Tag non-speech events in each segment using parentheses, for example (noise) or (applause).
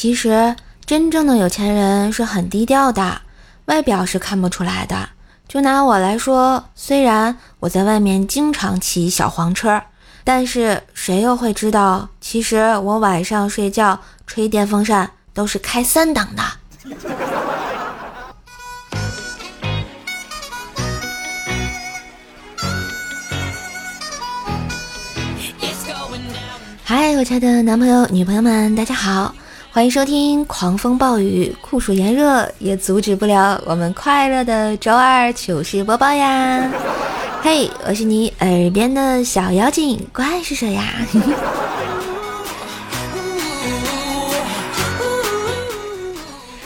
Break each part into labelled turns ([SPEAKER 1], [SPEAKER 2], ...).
[SPEAKER 1] 其实，真正的有钱人是很低调的，外表是看不出来的。就拿我来说，虽然我在外面经常骑小黄车，但是谁又会知道，其实我晚上睡觉吹电风扇都是开三档的。嗨，我亲爱的男朋友、女朋友们，大家好，欢迎收听狂风暴雨、酷暑炎热，也阻止不了我们快乐的周二糗事播报呀！(laughs) 嘿，我是你耳边的小妖精怪是谁呀？(laughs)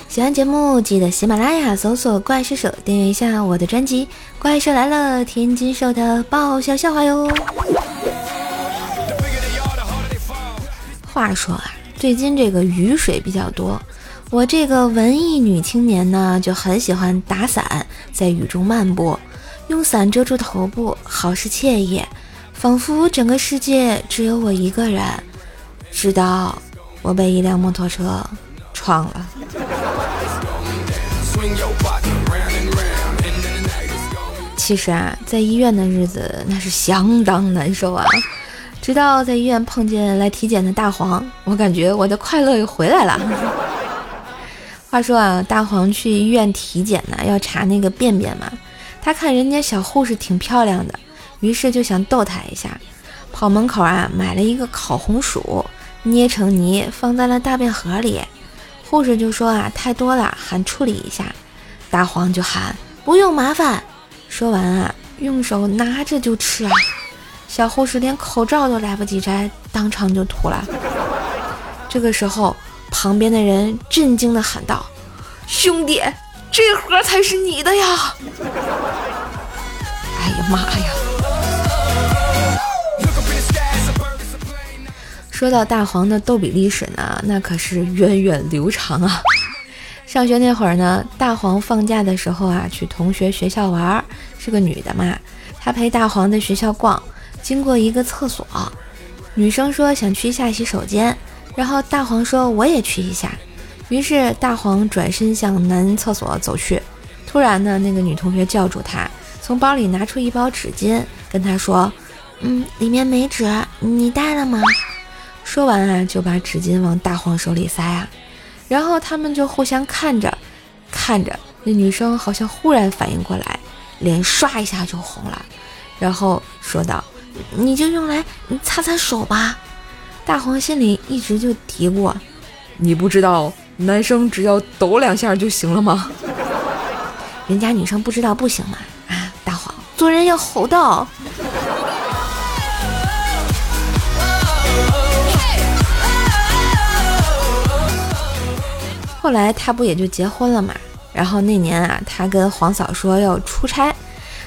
[SPEAKER 1] 喜欢节目记得喜马拉雅搜索“怪兽手”，订阅一下我的专辑《怪兽来了》，天津兽的爆笑笑话哟。话说啊，最近这个雨水比较多，我这个文艺女青年呢就很喜欢打伞，在雨中漫步，用伞遮住头部，好是惬意，仿佛整个世界只有我一个人。直到我被一辆摩托车撞了。(laughs) 其实啊，在医院的日子那是相当难受啊。直到在医院碰见来体检的大黄，我感觉我的快乐又回来了。(laughs) 话说啊，大黄去医院体检呢，要查那个便便嘛。他看人家小护士挺漂亮的，于是就想逗她一下，跑门口啊买了一个烤红薯，捏成泥放在了大便盒里。护士就说啊太多了，喊处理一下。大黄就喊不用麻烦。说完啊，用手拿着就吃啊。小护士连口罩都来不及摘，当场就吐了。这个时候，旁边的人震惊地喊道：“兄弟，这盒才是你的呀！”哎呀妈呀！说到大黄的逗比历史呢，那可是源远流长啊。上学那会儿呢，大黄放假的时候啊，去同学学校玩，是个女的嘛，她陪大黄在学校逛。经过一个厕所，女生说想去一下洗手间，然后大黄说我也去一下。于是大黄转身向男厕所走去。突然呢，那个女同学叫住他，从包里拿出一包纸巾，跟他说：“嗯，里面没纸，你带了吗？”说完啊，就把纸巾往大黄手里塞啊。然后他们就互相看着，看着那女生好像忽然反应过来，脸唰一下就红了，然后说道。你就用来擦擦手吧。大黄心里一直就嘀咕：“
[SPEAKER 2] 你不知道男生只要抖两下就行了吗？
[SPEAKER 1] 人家女生不知道不行吗？啊，大黄做人要厚道。”后来他不也就结婚了嘛？然后那年啊，他跟黄嫂说要出差。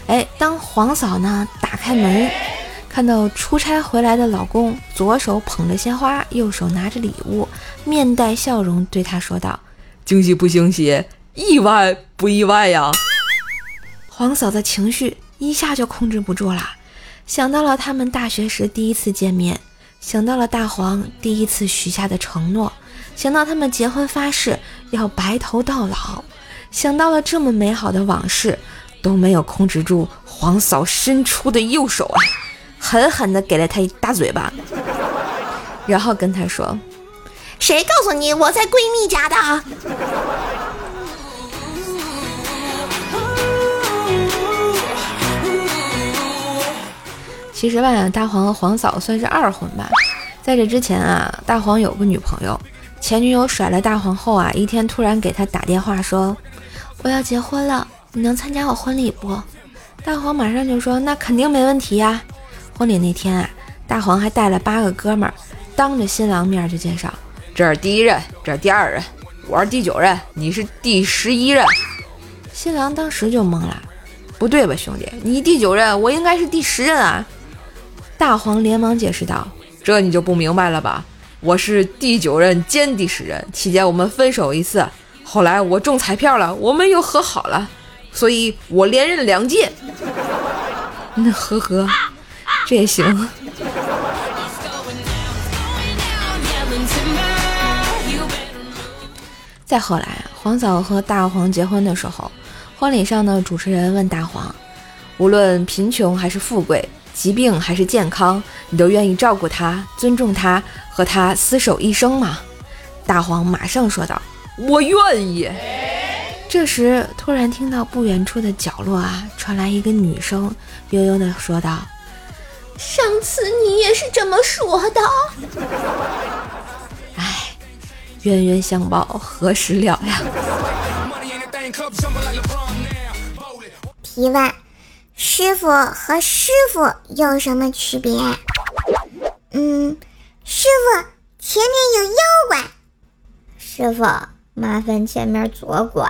[SPEAKER 1] 哎，当黄嫂呢打开门。看到出差回来的老公，左手捧着鲜花，右手拿着礼物，面带笑容对她说道：“
[SPEAKER 2] 惊喜不惊喜，意外不意外呀？”
[SPEAKER 1] 黄嫂的情绪一下就控制不住了，想到了他们大学时第一次见面，想到了大黄第一次许下的承诺，想到他们结婚发誓要白头到老，想到了这么美好的往事，都没有控制住黄嫂伸出的右手啊！狠狠地给了他一大嘴巴，然后跟他说：“谁告诉你我在闺蜜家的？”其实吧，大黄和黄嫂算是二婚吧。在这之前啊，大黄有个女朋友，前女友甩了大黄后啊，一天突然给他打电话说：“我要结婚了，你能参加我婚礼不？”大黄马上就说：“那肯定没问题呀。”婚礼那天啊，大黄还带了八个哥们儿，当着新郎面就介绍：“
[SPEAKER 2] 这是第一任，这是第二任，我是第九任，你是第十一任。”
[SPEAKER 1] 新郎当时就懵了：“不对吧，兄弟？你第九任，我应该是第十任啊！”大黄连忙解释道：“
[SPEAKER 2] 这你就不明白了吧？我是第九任兼第十任，期间我们分手一次，后来我中彩票了，我们又和好了，所以我连任两届。(laughs)
[SPEAKER 1] 那呵呵。”这也行。(laughs) 再后来，黄嫂和大黄结婚的时候，婚礼上呢，主持人问大黄：“无论贫穷还是富贵，疾病还是健康，你都愿意照顾他、尊重他，和他厮守一生吗？”大黄马上说道：“
[SPEAKER 2] 我愿意。”
[SPEAKER 1] 这时，突然听到不远处的角落啊，传来一个女声，悠悠地说道：“
[SPEAKER 3] 上次你也是这么说的。(laughs) ”
[SPEAKER 1] 哎冤冤相报何时了呀？
[SPEAKER 4] 提问：师傅和师傅有什么区别？嗯，师傅前面有妖怪。
[SPEAKER 3] 师傅麻烦前面左拐。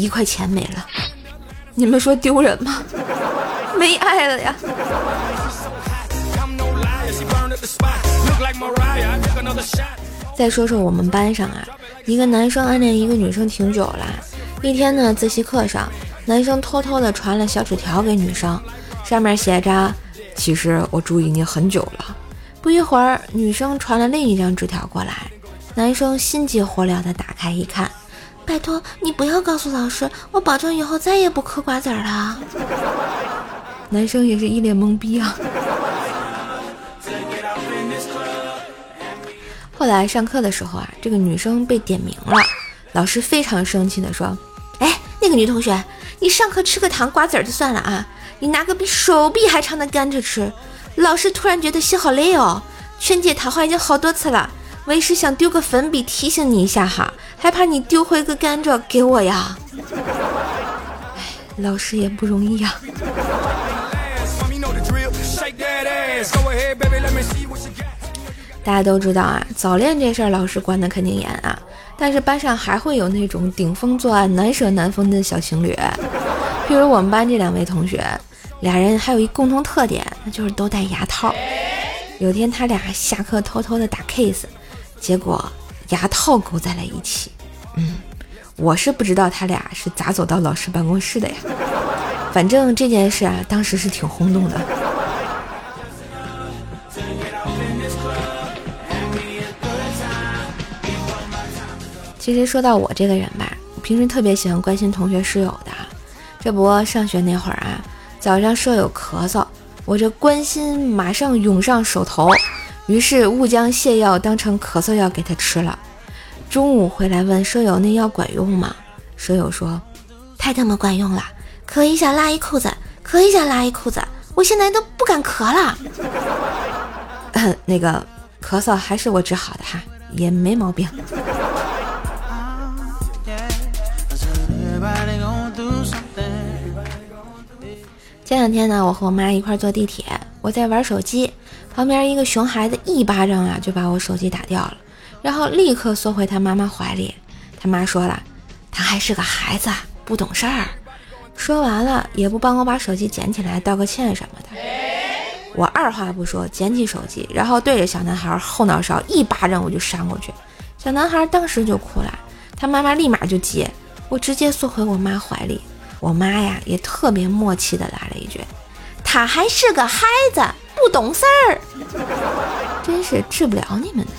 [SPEAKER 1] 一块钱没了。你们说丢人吗？没爱了呀！再说说我们班上啊，一个男生暗恋一个女生挺久了。一天呢，自习课上，男生偷偷的传了小纸条给女生，上面写着：“其实我注意你很久了。”不一会儿，女生传了另一张纸条过来，男生心急火燎的打开一看：“
[SPEAKER 3] 拜托你不要告诉老师，我保证以后再也不嗑瓜子了。(laughs) ”
[SPEAKER 1] 男生也是一脸懵逼啊。(laughs) 后来上课的时候啊，这个女生被点名了，老师非常生气的说：“
[SPEAKER 3] 哎，那个女同学，你上课吃个糖瓜子儿就算了啊，你拿个比手臂还长的甘蔗吃。”老师突然觉得心好累哦，劝诫谈话已经好多次了，为师想丢个粉笔提醒你一下哈，还怕你丢回个甘蔗给我呀？
[SPEAKER 1] 哎，老师也不容易呀。大家都知道啊，早恋这事儿老师管的肯定严啊。但是班上还会有那种顶风作案、难舍难分的小情侣，比如我们班这两位同学，俩人还有一共同特点，那就是都戴牙套。有天他俩下课偷偷的打 kiss，结果牙套勾在了一起。嗯，我是不知道他俩是咋走到老师办公室的呀。反正这件事啊，当时是挺轰动的。其实说到我这个人吧，平时特别喜欢关心同学室友的。这不，上学那会儿啊，早上舍友咳嗽，我这关心马上涌上手头，于是误将泻药当成咳嗽药给他吃了。中午回来问舍友那药管用吗？舍友说
[SPEAKER 3] 太他妈管用了，咳一下拉一裤子，咳一下拉一裤子，我现在都不敢咳了。(laughs)
[SPEAKER 1] 那个咳嗽还是我治好的哈，也没毛病。前两天呢，我和我妈一块坐地铁，我在玩手机，旁边一个熊孩子一巴掌啊就把我手机打掉了，然后立刻缩回他妈妈怀里。他妈说了，他还是个孩子，不懂事儿。说完了也不帮我把手机捡起来道个歉什么的。我二话不说捡起手机，然后对着小男孩后脑勺一巴掌我就扇过去，小男孩当时就哭了，他妈妈立马就接，我直接缩回我妈怀里。我妈呀，也特别默契的来了一句：“
[SPEAKER 3] 他还是个孩子，不懂事儿。”
[SPEAKER 1] 真是治不了你们的。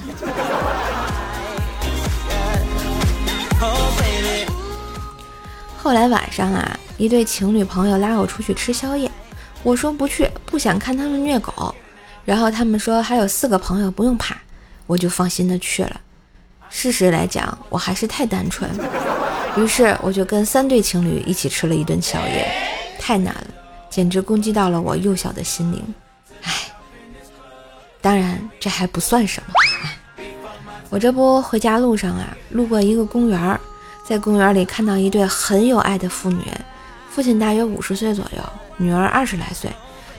[SPEAKER 1] 后来晚上啊，一对情侣朋友拉我出去吃宵夜，我说不去，不想看他们虐狗。然后他们说还有四个朋友不用怕，我就放心的去了。事实来讲，我还是太单纯。于是我就跟三对情侣一起吃了一顿宵夜，太难了，简直攻击到了我幼小的心灵。唉，当然这还不算什么。我这不回家路上啊，路过一个公园，在公园里看到一对很有爱的父女，父亲大约五十岁左右，女儿二十来岁。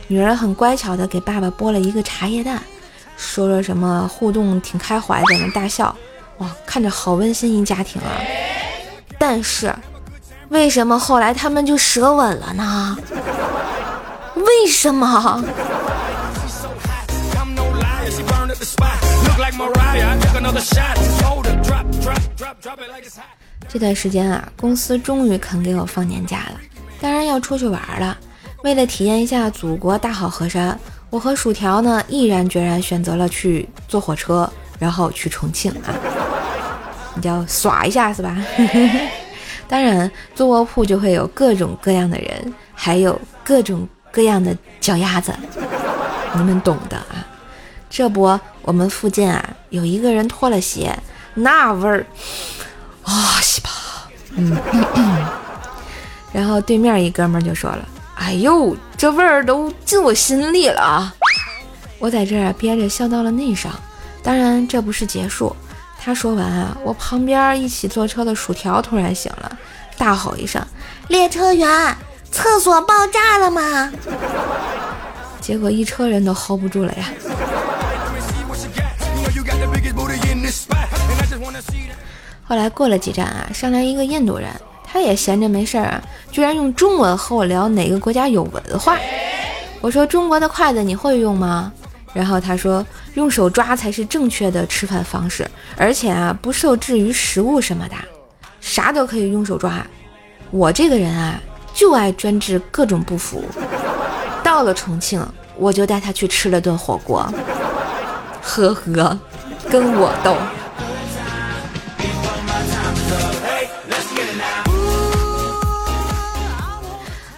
[SPEAKER 1] 女儿很乖巧的给爸爸剥了一个茶叶蛋，说了什么互动挺开怀，在那大笑。哇，看着好温馨一家庭啊！但是，为什么后来他们就舌吻了呢？为什么？这段时间啊，公司终于肯给我放年假了，当然要出去玩了。为了体验一下祖国大好河山，我和薯条呢毅然决然选择了去坐火车，然后去重庆啊，你叫耍一下是吧？(laughs) 当然，坐卧铺就会有各种各样的人，还有各种各样的脚丫子，(laughs) 你们懂的啊。这不，我们附近啊有一个人脱了鞋，那味儿啊西吧，嗯，然后对面一哥们就说了。哎呦，这味儿都进我心里了啊！我在这儿憋着笑到了内伤。当然，这不是结束。他说完啊，我旁边一起坐车的薯条突然醒了，大吼一声：“
[SPEAKER 3] 列车员，厕所爆炸了吗？”
[SPEAKER 1] 结果一车人都 hold 不住了呀。后来过了几站啊，上来一个印度人。他也闲着没事儿啊，居然用中文和我聊哪个国家有文化。我说中国的筷子你会用吗？然后他说用手抓才是正确的吃饭方式，而且啊不受制于食物什么的，啥都可以用手抓。我这个人啊就爱专治各种不服。到了重庆，我就带他去吃了顿火锅，呵呵，跟我斗。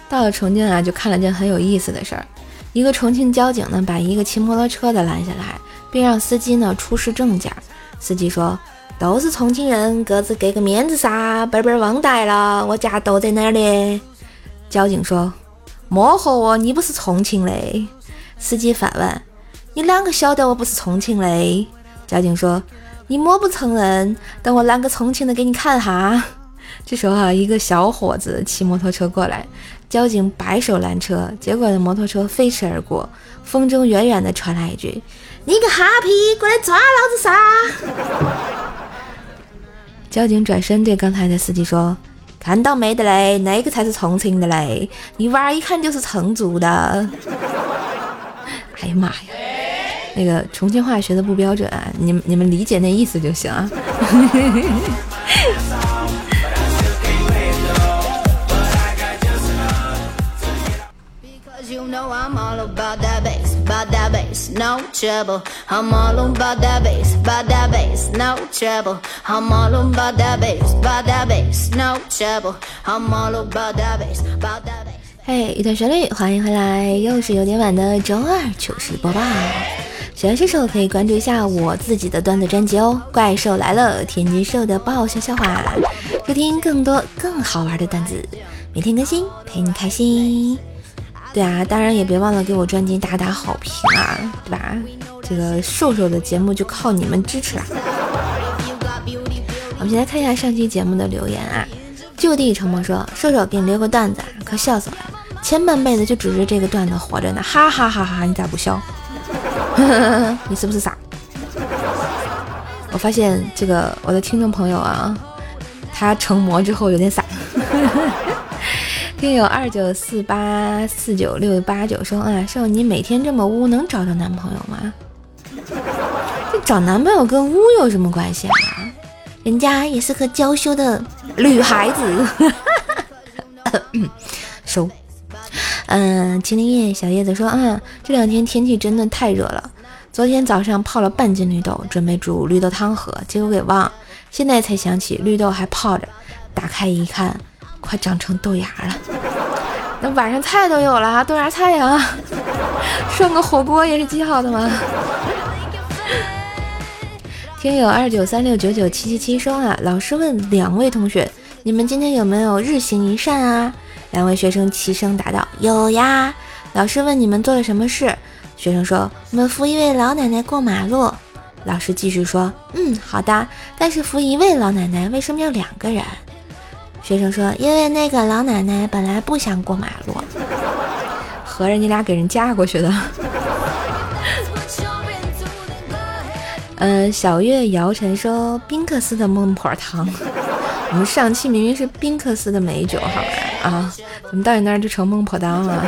[SPEAKER 1] 到了重庆啊，就看了件很有意思的事儿。一个重庆交警呢，把一个骑摩托车的拦下来，并让司机呢出示证件。司机说：“都是重庆人，各自给个面子噻，本本忘带了，我家都在那儿的。”交警说：“莫和我，你不是重庆的。”司机反问：“你啷个晓得我不是重庆的？”交警说：“你莫不承认，等我揽个重庆的给你看哈。” (laughs) 这时候啊，一个小伙子骑摩托车过来。交警摆手拦车，结果摩托车飞驰而过，风中远远的传来一句：“你个哈皮，过来抓老子噻！”交警转身对刚才的司机说：“看到没得嘞，那个才是重庆的嘞，你娃儿一看就是成都的。”哎呀妈呀，那个重庆话学的不标准，你们你们理解那意思就行啊。嘿，一段旋律，欢迎回来，又是有点晚的周二糗事播报。喜欢这首可以关注一下我自己的段子专辑哦，《怪兽来了》，天津兽的爆笑笑话，收听更多更好玩的段子，每天更新，陪你开心。对啊，当然也别忘了给我专辑打打好评啊，对吧？这个瘦瘦的节目就靠你们支持了。我们先来看一下上期节目的留言啊。就地成魔说：“瘦瘦给你留个段子，可笑死了！前半辈子就指着这个段子活着呢，哈哈哈哈！你咋不笑？(laughs) 你是不是傻？”我发现这个我的听众朋友啊，他成魔之后有点傻。听友二九四八四九六八九说啊，说你每天这么污，能找到男朋友吗？这找男朋友跟污有什么关系啊？人家也是个娇羞的女孩子。(coughs) 收。嗯，秦林叶小叶子说啊，这两天天气真的太热了。昨天早上泡了半斤绿豆，准备煮绿豆汤喝，结果给忘了，现在才想起绿豆还泡着，打开一看。快长成豆芽了，那晚上菜都有了，豆芽菜呀，涮个火锅也是极好的嘛。听友二九三六九九七七七说啊，老师问两位同学，你们今天有没有日行一善啊？两位学生齐声答道：有呀。老师问你们做了什么事？学生说：我们扶一位老奶奶过马路。老师继续说：嗯，好的。但是扶一位老奶奶为什么要两个人？学生说：“因为那个老奶奶本来不想过马路。”合着你俩给人嫁过去的。嗯，(laughs) 小月姚晨说宾克斯的孟婆汤。我们上期明明是宾克斯的美酒，好吧？啊，怎么到你那儿就成孟婆汤了？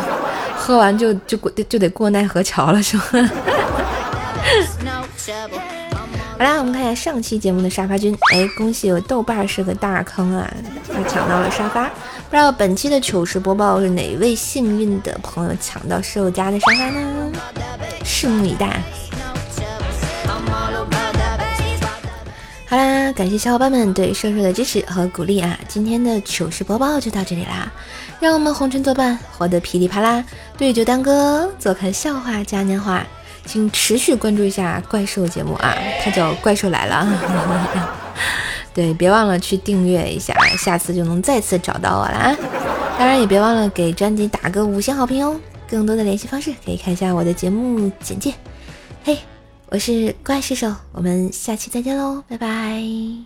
[SPEAKER 1] 喝完就就过就得过奈何桥了，是吗？(laughs) 好啦，我们看一下上期节目的沙发君。哎，恭喜我豆瓣是个大坑啊，抢到了沙发。不知道本期的糗事播报是哪位幸运的朋友抢到室友家的沙发呢？拭目以待。好啦，感谢小伙伴们对瘦瘦的支持和鼓励啊！今天的糗事播报就到这里啦，让我们红尘作伴，活得噼里啪啦，对酒当歌，坐看笑话嘉年华，请持续关注一下怪兽节目啊，它叫《怪兽来了》。对，别忘了去订阅一下，下次就能再次找到我了啊！当然也别忘了给专辑打个五星好评哦。更多的联系方式可以看一下我的节目简介。嘿。我是怪兽手，我们下期再见喽，拜拜。